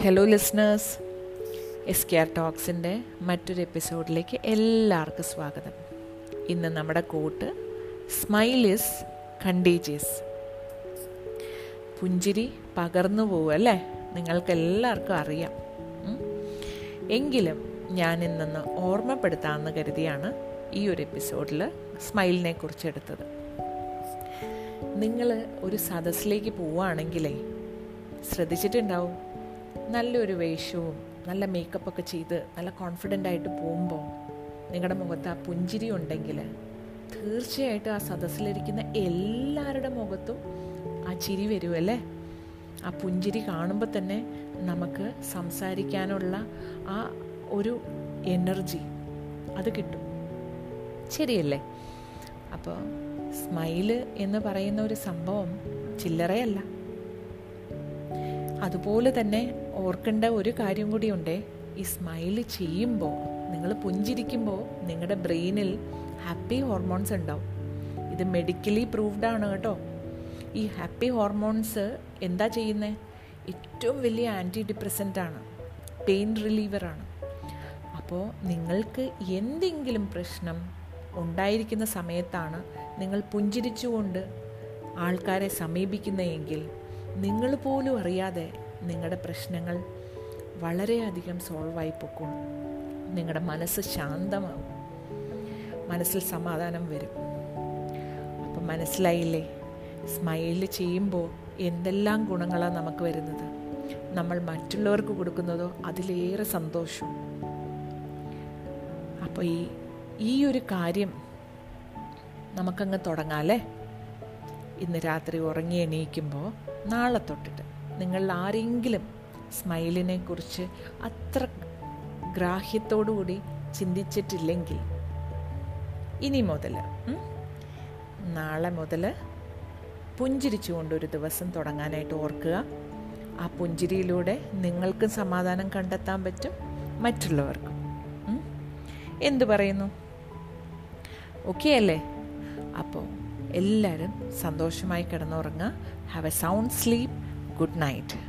Hello listeners S K R ടോക്സിന്റെ മറ്റൊരു എപ്പിസോഡിലേക്ക് എല്ലാവർക്കും സ്വാഗതം. ഇന്ന് നമ്മുടെ കോട്ട് സ്മൈൽ ഇസ് കണ്ടീജിയസ് പുഞ്ചിരി പകർന്നു പോകും അല്ലേ? നിങ്ങൾക്ക് എല്ലാവർക്കും അറിയാം എങ്കിലും ഞാൻ ഇന്നൊന്ന് ഓർമ്മപ്പെടുത്താമെന്ന് കരുതിയാണ് ഈ ഒരു എപ്പിസോഡിൽ സ്മൈലിനെ കുറിച്ച് എടുത്തത്. നിങ്ങൾ ഒരു സദസ്സിലേക്ക് പോവുകയാണെങ്കിലേ ശ്രദ്ധിച്ചിട്ടുണ്ടാവും. നല്ലൊരു വേഷവും നല്ല മേക്കപ്പൊക്കെ ചെയ്ത് നല്ല കോൺഫിഡന്റ് ആയിട്ട് പോകുമ്പോൾ നിങ്ങളുടെ മുഖത്ത് ആ പുഞ്ചിരി ഉണ്ടെങ്കിൽ തീർച്ചയായിട്ടും ആ സദസ്സിലിരിക്കുന്ന എല്ലാവരുടെ മുഖത്തും ആ ചിരി വരുമല്ലേ ആ പുഞ്ചിരി കാണുമ്പോൾ തന്നെ നമുക്ക് സംസാരിക്കാനുള്ള ആ ഒരു എനർജി അത് കിട്ടും. ശരിയല്ലേ? അപ്പോൾ സ്മൈൽ എന്ന് പറയുന്ന ഒരു സംഭവം ചില്ലറയല്ല. അതുപോലെ തന്നെ ഓർക്കേണ്ട ഒരു കാര്യം കൂടിയുണ്ട്. ഈ സ്മൈൽ ചെയ്യുമ്പോൾ നിങ്ങൾ പുഞ്ചിരിക്കുമ്പോൾ നിങ്ങളുടെ ബ്രെയിനിൽ ഹാപ്പി ഹോർമോൺസ് ഉണ്ടാവും. ഇത് മെഡിക്കലി പ്രൂവ്ഡ് ആണ് കേട്ടോ. ഈ ഹാപ്പി ഹോർമോൺസ് എന്താ ചെയ്യുന്നത് ഏറ്റവും വലിയ ആന്റി ഡിപ്രസന്റ് ആണ് പെയിൻ റിലീവറാണ് അപ്പോൾ നിങ്ങൾക്ക് എന്തെങ്കിലും പ്രശ്നം ഉണ്ടായിരിക്കുന്ന സമയത്താണ് നിങ്ങൾ പുഞ്ചിരിച്ചുകൊണ്ട് ആൾക്കാരെ സമീപിക്കുന്നതെങ്കിൽ നിങ്ങൾ പോലും അറിയാതെ നിങ്ങളുടെ പ്രശ്നങ്ങൾ വളരെയധികം സോൾവായി പൊക്കും. നിങ്ങളുടെ മനസ്സ് ശാന്തമാവും. മനസ്സിൽ സമാധാനം വരും. അപ്പം മനസ്സിലായില്ലേ? സ്മൈൽ ചെയ്യുമ്പോൾ എന്തെല്ലാം ഗുണങ്ങളാണ് നമുക്ക് വരുന്നത്? നമ്മൾ മറ്റുള്ളവർക്ക് കൊടുക്കുന്നതോ അതിലേറെ സന്തോഷം. അപ്പോൾ ഈ ഈ ഒരു കാര്യം നമുക്കങ്ങ് തുടങ്ങാമല്ലേ ഇന്ന് രാത്രി ഉറങ്ങി എണീക്കുമ്പോൾ നാളെ തൊട്ടിട്ട് നിങ്ങൾ ആരെങ്കിലും സ്മൈലിനെ കുറിച്ച് അത്ര ഗ്രാഹ്യത്തോടുകൂടി ചിന്തിച്ചിട്ടില്ലെങ്കിൽ ഇനി മുതൽ നാളെ മുതൽ പുഞ്ചിരിച്ചുകൊണ്ടൊരു ദിവസം തുടങ്ങാനായിട്ട് ഓർക്കുക. ആ പുഞ്ചിരിയിലൂടെ നിങ്ങൾക്കും സമാധാനം കണ്ടെത്താൻ പറ്റും മറ്റുള്ളവർക്കും എന്തു പറയുന്നു? ഓക്കെ അല്ലേ? അപ്പോൾ എല്ലാവരും സന്തോഷമായി കിടന്നുറങ്ങുക. Have a sound sleep good night